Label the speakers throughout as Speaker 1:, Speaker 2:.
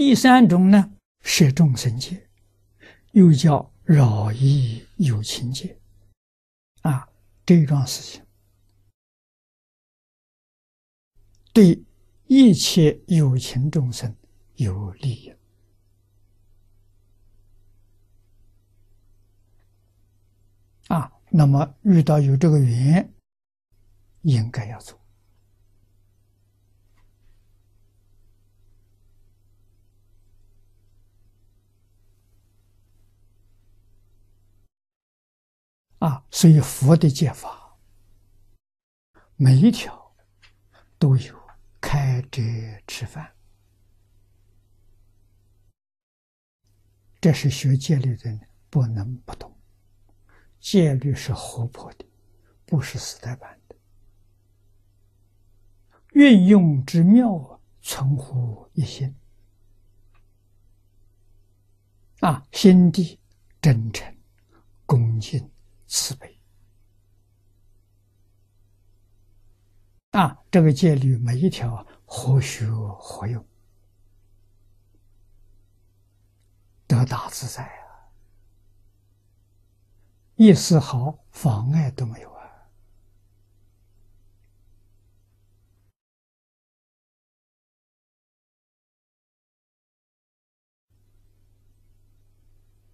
Speaker 1: 第三种呢，摄众生界，又叫饶益有情戒。啊，这一桩事情对一切有情众生有利益。啊，那么遇到有这个缘，应该要做。啊，所以佛的戒法，每一条都有开遮吃饭，这是学戒律的人不能不懂。戒律是活泼的，不是死呆板的。运用之妙啊，存乎一心啊，心地真诚、恭敬。慈悲啊！这个戒律每一条活学活用，得大自在啊，一丝毫妨碍都没有啊！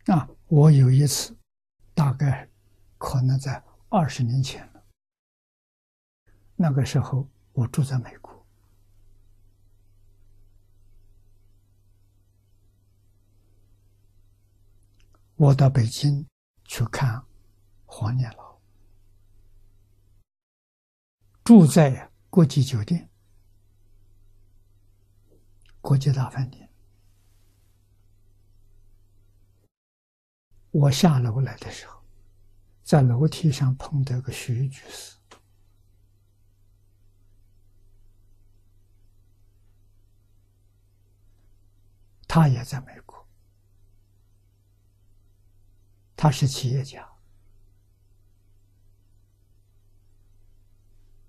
Speaker 1: 啊，我有一次，大概。可能在二十年前了。那个时候我住在美国，我到北京去看黄念老，住在国际酒店、国际大饭店。我下楼来的时候。在楼梯上碰到个徐居士，他也在美国，他是企业家。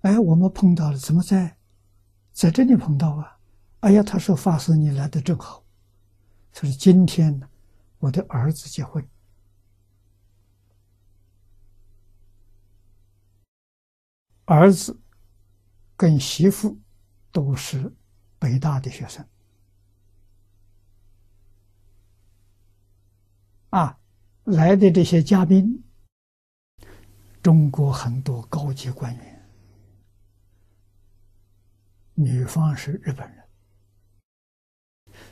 Speaker 1: 哎，我们碰到了，怎么在在这里碰到啊？哎呀，他说法师你来的正好，他说今天呢，我的儿子结婚。儿子跟媳妇都是北大的学生啊，来的这些嘉宾，中国很多高级官员，女方是日本人，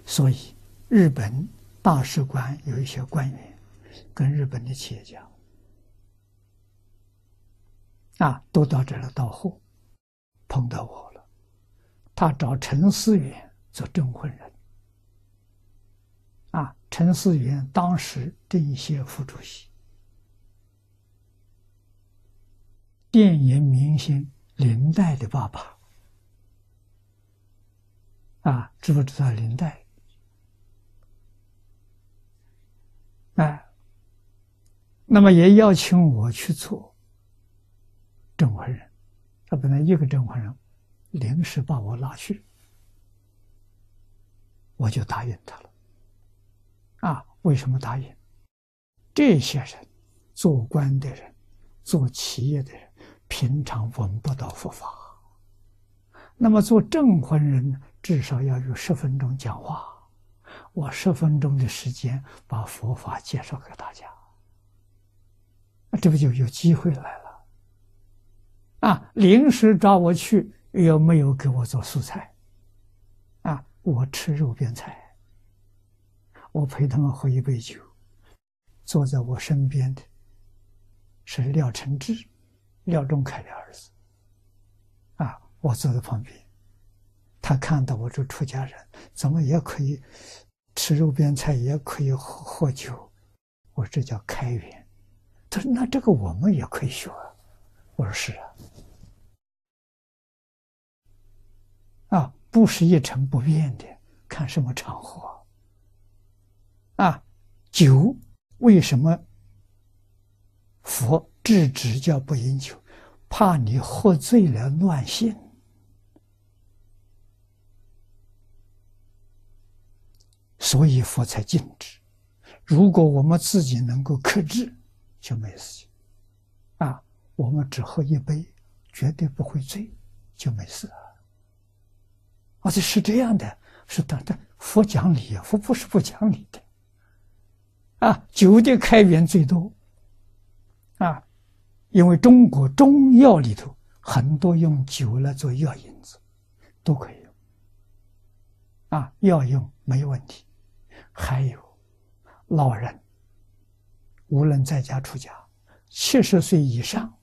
Speaker 1: 所以日本大使馆有一些官员跟日本的企业家。啊，都到这儿来到货，碰到我了。他找陈思远做证婚人。啊，陈思远当时政协副主席，电影明星林黛的爸爸。啊，知不知道林黛？哎，那么也邀请我去做。证婚人，他本来一个证婚人，临时把我拉去，我就答应他了。啊，为什么答应？这些人，做官的人，做企业的人，平常闻不到佛法。那么做证婚人，至少要有十分钟讲话，我十分钟的时间把佛法介绍给大家，那这不就有机会来了？啊！临时找我去，又没有给我做素菜。啊，我吃肉边菜，我陪他们喝一杯酒。坐在我身边的，是廖承志，廖仲恺的儿子。啊，我坐在旁边，他看到我这出家人，怎么也可以吃肉边菜，也可以喝喝酒。我说这叫开源。他说：“那这个我们也可以学。”我说：“是啊。”不是一成不变的，看什么场合。啊，酒为什么佛制止叫不饮酒？怕你喝醉了乱性。所以佛才禁止。如果我们自己能够克制，就没事。啊，我们只喝一杯，绝对不会醉，就没事了。而且是这样的，是的，的佛讲理啊，佛不是不讲理的。啊，酒的开源最多。啊，因为中国中药里头很多用酒来做药引子，都可以用。啊，药用没问题。还有老人，无论在家出家，七十岁以上，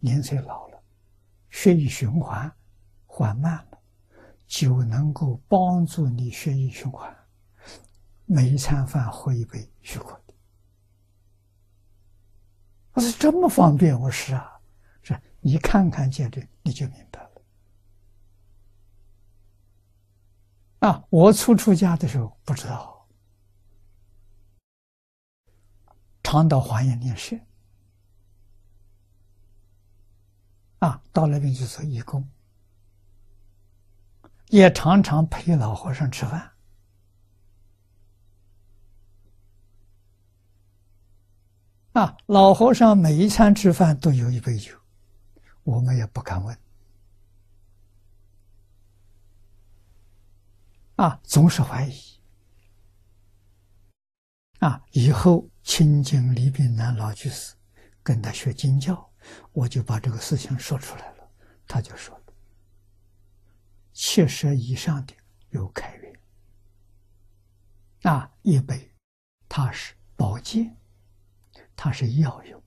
Speaker 1: 年岁老了，血液循环缓慢，就能够帮助你血液循环。每一餐饭喝一杯，许可的。我说这么方便，我说啊，是你看看见这你就明白了。啊，我初出家的时候不知道，常到华严念学，啊，到那边去做义工，也常常陪老和尚吃饭，啊，老和尚每一餐吃饭都有一杯酒，我们也不敢问。啊，总是怀疑。啊，以后亲近李炳南老居士，跟他学经教，我就把这个事情说出来了。他就说：七十以上的有开运，啊，一杯，它是保健，它是药用，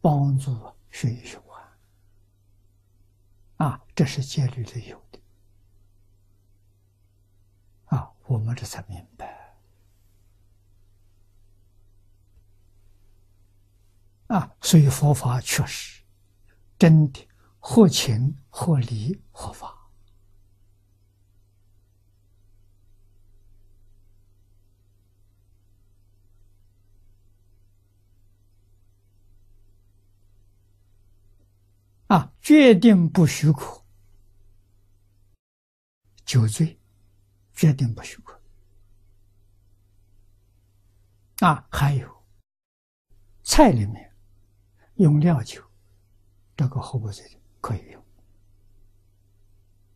Speaker 1: 帮助血液循环。啊，这是戒律里有的。啊我们这才明白啊！所以佛法确实真的合情、合理、合法啊！决定不许可，酒醉。决定不许可啊！还有菜里面用料酒，这个后不醉可以用